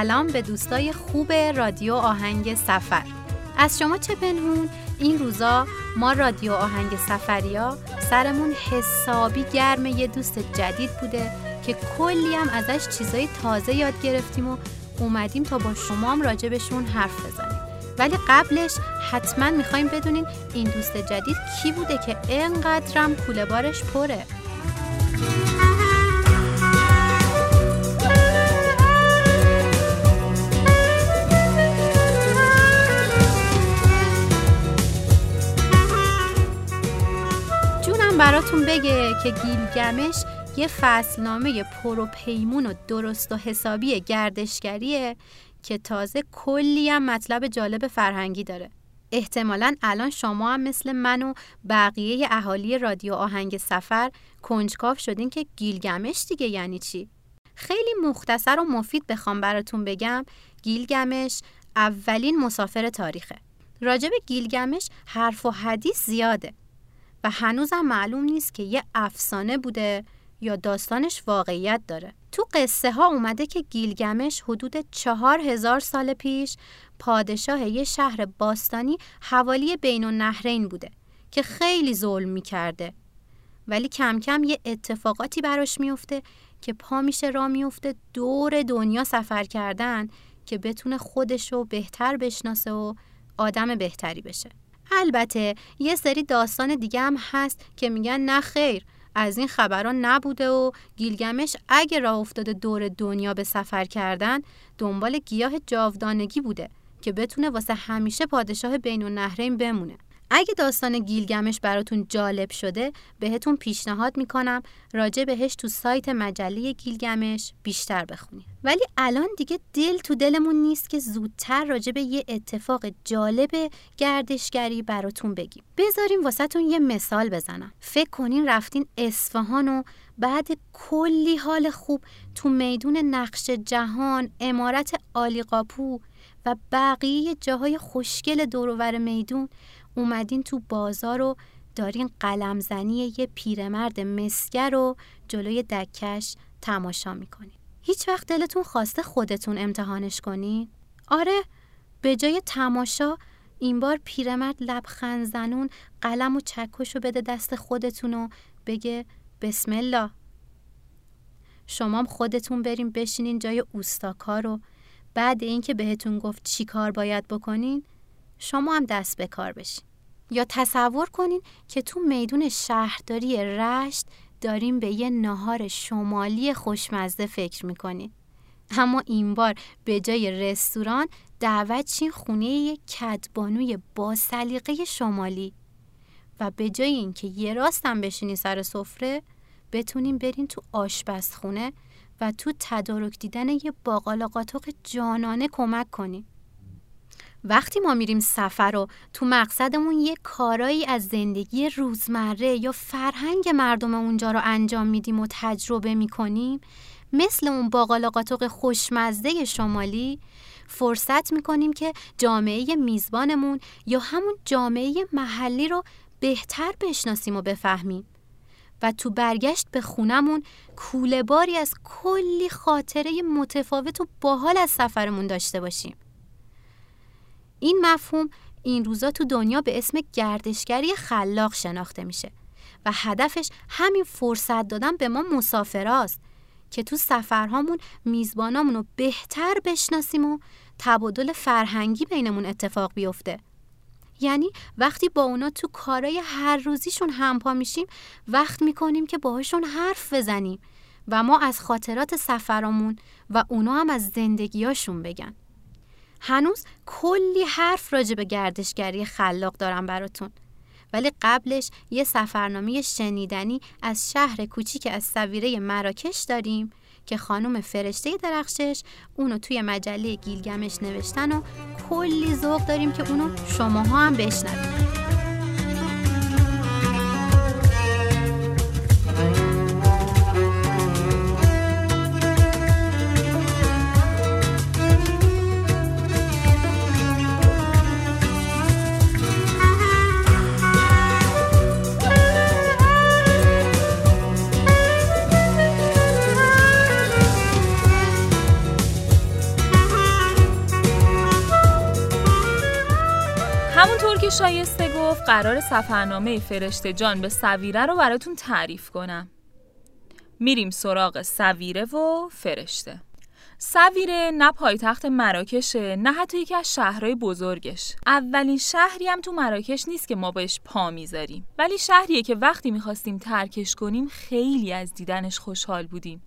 سلام به دوستای خوب رادیو آهنگ سفر. از شما چه پنهون؟ این روزا ما رادیو آهنگ سفریا سرمون حسابی گرم یه دوست جدید بوده که کلی هم ازش چیزای تازه یاد گرفتیم و اومدیم تا با شما هم راجبشون حرف بزنیم. ولی قبلش حتما می‌خوایم بدونین این دوست جدید کی بوده که اینقدرم کوله بارش پره. براتون بگه که گیلگمش یه فصلنامه پر و پیمون و درست و حسابی گردشگریه که تازه کلی هم مطلب جالب فرهنگی داره. احتمالا الان شما هم مثل من و بقیه اهالی رادیو آهنگ سفر کنجکاف شدین که گیلگمش دیگه یعنی چی؟ خیلی مختصر و مفید بخوام براتون بگم گیلگمش اولین مسافر تاریخه. راجب گیلگمش حرف و حدیث زیاده و هنوزم معلوم نیست که یه افسانه بوده یا داستانش واقعیت داره. تو قصه ها اومده که گیلگمش حدود چهار هزار سال پیش پادشاه یه شهر باستانی حوالی بین النهرین بوده که خیلی ظلم می‌کرده. ولی کم کم یه اتفاقاتی براش میفته که پا میشه را میفته دور دنیا سفر کردن که بتونه خودشو بهتر بشناسه و آدم بهتری بشه. البته یه سری داستان دیگه هم هست که میگن نه خیر از این خبران نبوده و گیلگمش اگه راه افتاده دور دنیا به سفر کردن دنبال گیاه جاودانگی بوده که بتونه واسه همیشه پادشاه بین النهرین بمونه. اگه داستان گیلگمش براتون جالب شده بهتون پیشنهاد می‌کنم راجع بهش تو سایت مجله گیلگمش بیشتر بخونید. ولی الان دیگه دل تو دلمون نیست که زودتر راجع به یه اتفاق جالب گردشگری براتون بگیم. بذاریم واسهتون یه مثال بزنم. فکر کنین رفتین اصفهان و بعد کلی حال خوب تو میدون نقش جهان امارت آلیقاپو و بقیه جاهای خوشگل دورور میدون اومدین تو بازار و دارین قلمزنی یه پیرمرد مسگر رو جلوی دکش تماشا می‌کنین. هیچ وقت دلتون خواسته خودتون امتحانش کنین؟ آره به جای تماشا این بار پیرمرد لبخند زنون قلم و چکش رو بده دست خودتون و بگه بسم الله شما خودتون بریم بشینین جای اوستاکار رو بعد اینکه بهتون گفت چی کار باید بکنین شما هم دست به کار بشین. یا تصور کنین که تو میدون شهرداری رشت داریم به یه نهار شمالی خوشمزه فکر می‌کنین. اما این بار به جای رستوران دعوت چین خونه یک کدبانوی با سلیقه شمالی. و به جای اینکه یه راستم بشینی سر سفره بتونیم برین تو آشپزخونه و تو تدارک دیدن یه باقالا قاطق جانانه کمک کنیم. وقتی ما میریم سفر و تو مقصدمون یه کارایی از زندگی روزمره یا فرهنگ مردم اونجا رو انجام میدیم و تجربه می‌کنیم مثل اون باقالا قاطق خوشمزه شمالی فرصت می‌کنیم که جامعه میزبانمون یا همون جامعه محلی رو بهتر بشناسیم و بفهمیم. و تو برگشت به خونمون کوله باری از کلی خاطره متفاوت و باحال از سفرمون داشته باشیم. این مفهوم این روزا تو دنیا به اسم گردشگری خلاق شناخته میشه و هدفش همین فرصت دادن به ما مسافراست که تو سفرهامون میزبانامون رو بهتر بشناسیم و تبادل فرهنگی بینمون اتفاق بیفته. یعنی وقتی با اونا تو کارای هر روزیشون همپا میشیم وقت می‌کنیم که باهاشون حرف بزنیم و ما از خاطرات سفرامون و اونا هم از زندگیاشون بگن. هنوز کلی حرف راجع به گردشگری خلاق دارم براتون. ولی قبلش یه سفرنامه شنیدنی از شهر کوچیک از سویره مراکش داریم که خانم فرشته درخشش اونو توی مجله گیلگمش نوشتن و کلی ذوق داریم که اونو شماها هم بشنوید شایسته گفت قرار سفرنامه فرشته جان به سویره رو براتون تعریف کنم. میریم سراغ سویره و فرشته. سویره نه پایتخت مراکشه نه حتی یکی از شهرهای بزرگش. اولین شهری هم تو مراکش نیست که ما بهش پا می‌ذاریم. ولی شهریه که وقتی می‌خواستیم ترکش کنیم خیلی از دیدنش خوشحال بودیم.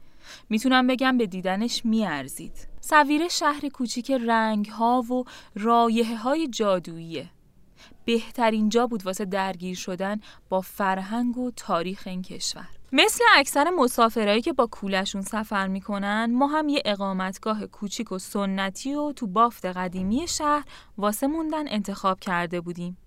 می‌تونم بگم به دیدنش میارزید. سویره شهر کوچیک رنگ ها و رایه های جادوییه. بهترین جا بود واسه درگیر شدن با فرهنگ و تاریخ این کشور. مثل اکثر مسافرهایی که با کولشون سفر می‌کنن ما هم یه اقامتگاه کوچیک و سنتی و تو بافت قدیمی شهر واسه موندن انتخاب کرده بودیم.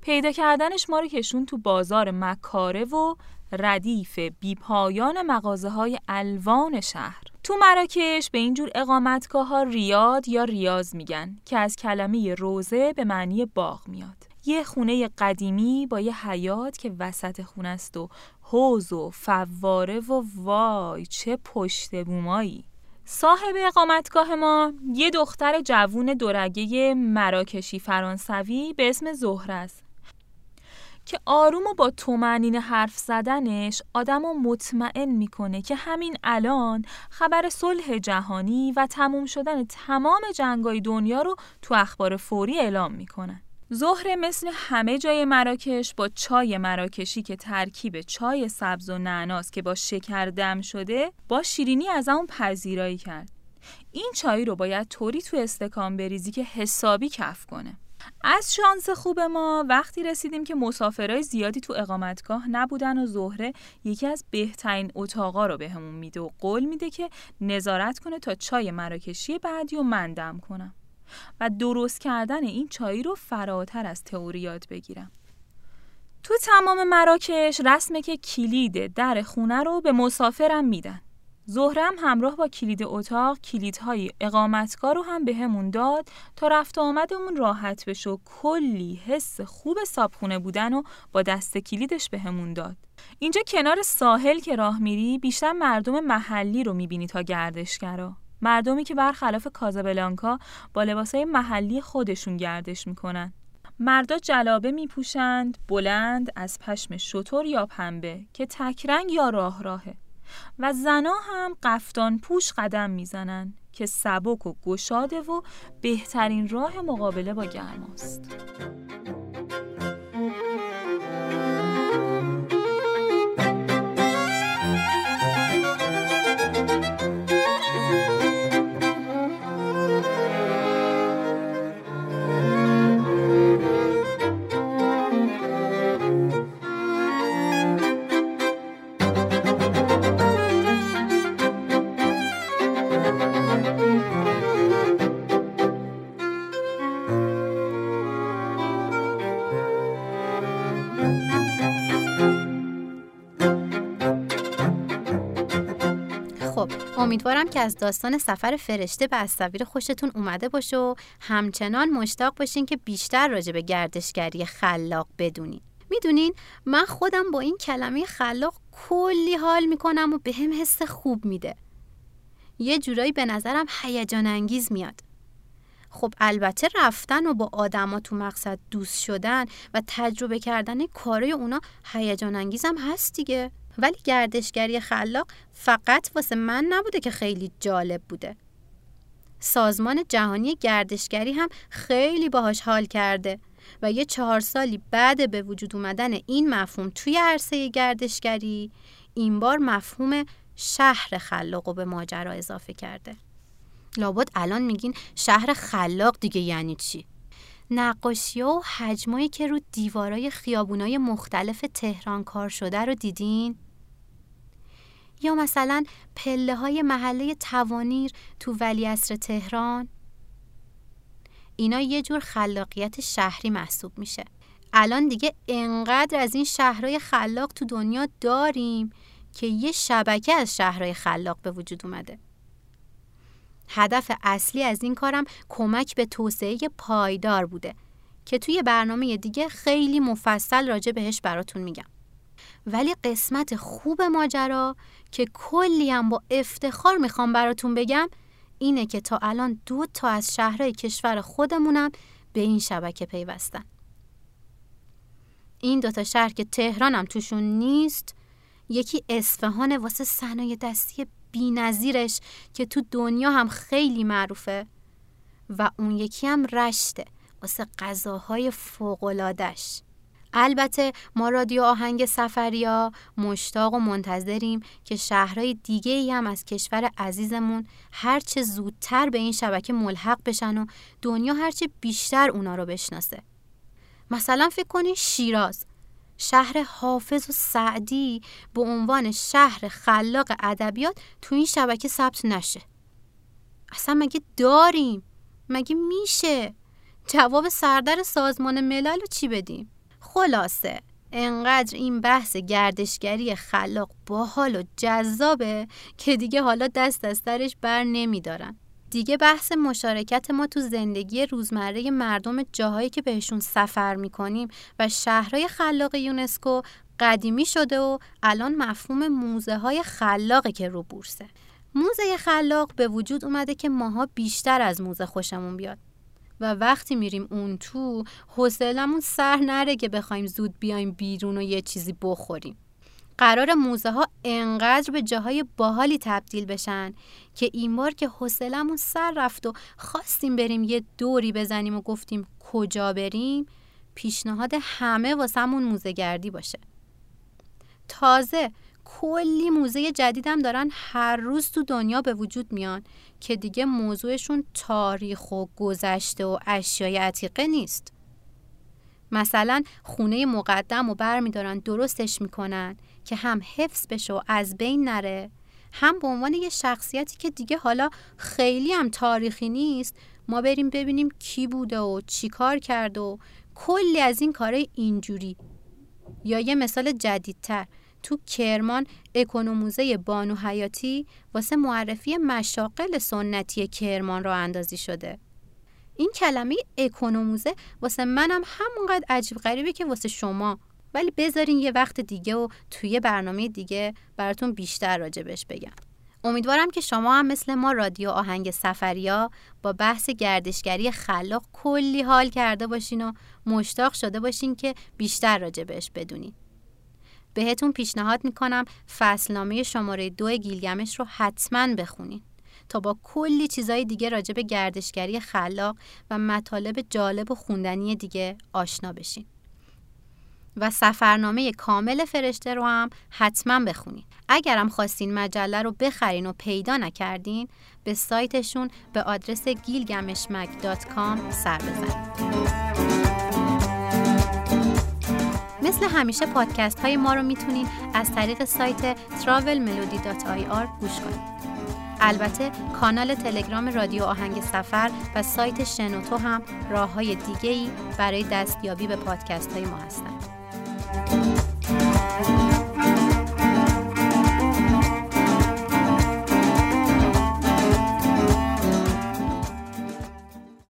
پیدا کردنش ما رو کشون تو بازار مکاره و ردیف بیپایان مغازه های الوان شهر. تو مراکش به اینجور اقامتگاه ها ریاد یا ریاض میگن که از کلمه روزه به معنی باغ میاد. یه خونه قدیمی با یه حیات که وسط خونه است و حوز و فواره و وای چه پشت بومایی صاحب اقامتگاه ما یه دختر جوون دورگه مراکشی فرانسوی به اسم زهره است که آروم و با تومنین حرف زدنش آدم رو مطمئن می‌کنه که همین الان خبر صلح جهانی و تموم شدن تمام جنگای دنیا رو تو اخبار فوری اعلام می‌کنن. زهره مثل همه جای مراکش با چای مراکشی که ترکیب چای سبز و نعناس که با شکر دم شده با شیرینی از اون پذیرایی کرد. این چای رو باید طوری تو استکان بریزی که حسابی کف کنه. از شانس خوب ما وقتی رسیدیم که مسافرای زیادی تو اقامتگاه نبودن و زهره یکی از بهترین اتاقا رو بهمون به میده و قول میده که نظارت کنه تا چای مراکشی بعدی و من دم کنم و درست کردن این چای رو فراتر از تئوریات بگیرم تو تمام مراکش رسمه که کلید در خونه رو به مسافرم میدن زهرم همراه با کلید اتاق کلیدهای اقامتگاه رو هم بهمون به داد تا رفت آمدمون راحت بشه و کلی حس خوب صابخونه بودن و با دست کلیدش بهمون به داد. اینجا کنار ساحل که راه میری بیشتر مردم محلی رو می‌بینی تا گردشگرا. مردمی که برخلاف کازابلانکا با لباسای محلی خودشون گردش می‌کنن. مردا جلابه میپوشند بلند از پشم شطور یا پنبه که تکرنگ یا راه راهه. و زنا هم قفتان پوش قدم می‌زنن که سبک و گشاده و بهترین راه مقابله با گرماست. امیدوارم که از داستان سفر فرشته به اساویر خوشتون اومده باشه و همچنان مشتاق باشین که بیشتر راجع به گردشگری خلاق بدونین. می‌دونین من خودم با این کلمه خلاق کلی حال می‌کنم و به هم حس خوب میده. یه جورایی به نظرم هیجان انگیز میاد. خب البته رفتن و با آدما تو مقصد دوست شدن و تجربه کردن کارای اونا هیجان انگیزم هست دیگه. ولی گردشگری خلاق فقط واسه من نبوده که خیلی جالب بوده سازمان جهانی گردشگری هم خیلی باهاش حال کرده و یه چهار سالی بعد به وجود اومدن این مفهوم توی عرصه گردشگری این بار مفهوم شهر خلاق رو به ماجرا اضافه کرده لابد الان میگین شهر خلاق دیگه یعنی چی؟ نقاشی و حجمایی که رو دیوارای خیابونای مختلف تهران کار شده رو دیدین؟ یا مثلا پله های محله توانیر تو ولیعصر تهران؟ اینا یه جور خلاقیت شهری محسوب میشه. الان دیگه انقدر از این شهرهای خلاق تو دنیا داریم که یه شبکه از شهرهای خلاق به وجود اومده. هدف اصلی از این کارم کمک به توسعه پایدار بوده که توی برنامه دیگه خیلی مفصل راجع بهش براتون میگم. ولی قسمت خوب ماجرا که کلی هم با افتخار می‌خوام براتون بگم اینه که تا الان دو تا از شهرهای کشور خودمونم به این شبکه پیوستن. این دوتا شهر که تهران هم توشون نیست یکی اصفهان واسه صنایع دستی بینظیرش که تو دنیا هم خیلی معروفه و اون یکی هم رشته واسه غذاهای فوقلادش البته ما رادیو آهنگ سفریا مشتاق و منتظریم که شهرهای دیگه ای هم از کشور عزیزمون هرچه زودتر به این شبکه ملحق بشن و دنیا هرچه بیشتر اونا رو بشناسه. مثلا فکر کنید شیراز شهر حافظ و سعدی به عنوان شهر خلاق ادبیات تو این شبکه ثبت نشه. اصلا مگه داریم؟ مگه میشه؟ جواب سردر سازمان ملل رو چی بدیم؟ خلاصه انقدر این بحث گردشگری خلاق باحال و جذابه که دیگه حالا دست از سرش بر نمیدارن. دیگه بحث مشارکت ما تو زندگی روزمره مردم جاهایی که بهشون سفر می‌کنیم و شهرهای خلاق یونسکو قدیمی شده و الان مفهوم موزه های خلاقه که رو بورسه. موزه خلاق به وجود اومده که ماها بیشتر از موزه خوشمون بیاد. و وقتی میریم اون تو حوصلمون سر نره که بخوایم زود بیایم بیرون و یه چیزی بخوریم. قرار موزه ها انقدر به جاهای باحالی تبدیل بشن که این بار که حوصلمون سر رفت و خواستیم بریم یه دوری بزنیم و گفتیم کجا بریم پیشنهاد همه واسمون موزه گردی باشه. تازه کلی موزه جدیدم دارن هر روز تو دنیا به وجود میان که دیگه موضوعشون تاریخ و گذشته و اشیای عتیقه نیست. مثلا خونه مقدم و بر میدارن درستش می‌کنن که هم حفظ بشه و از بین نره هم به عنوان یه شخصیتی که دیگه حالا خیلی هم تاریخی نیست ما بریم ببینیم کی بوده و چی کار کرد و کلی از این کارهای اینجوری یا یه مثال جدیدتر تو کرمان اکونوموزه بانو حیاتی واسه معرفی مشاقل سنتی کرمان را اندازی شده. این کلمه اکونوموزه واسه منم همونقدر عجیب غریبه که واسه شما ولی بذارین یه وقت دیگه و توی برنامه دیگه براتون بیشتر راجبش بگم. امیدوارم که شما هم مثل ما رادیو آهنگ سفریا با بحث گردشگری خلاق کلی حال کرده باشین و مشتاق شده باشین که بیشتر راجبش بدونین. بهتون پیشنهاد می‌کنم فصلنامه شماره دو گیلگمش رو حتما بخونین تا با کلی چیزای دیگه راجع به گردشگری خلاق و مطالب جالب و خوندنی دیگه آشنا بشین. و سفرنامه کامل فرشته رو هم حتما بخونین. اگرم خواستین مجله رو بخرین و پیدا نکردین به سایتشون به آدرس گیلگمشمک.com سر بزنید. مثل همیشه پادکست های ما رو می‌تونید از طریق سایت travelmelody.ir گوش کنید. البته کانال تلگرام رادیو آهنگ سفر و سایت شنوتو هم راه های دیگه ای برای دستیابی به پادکست های ما هستند.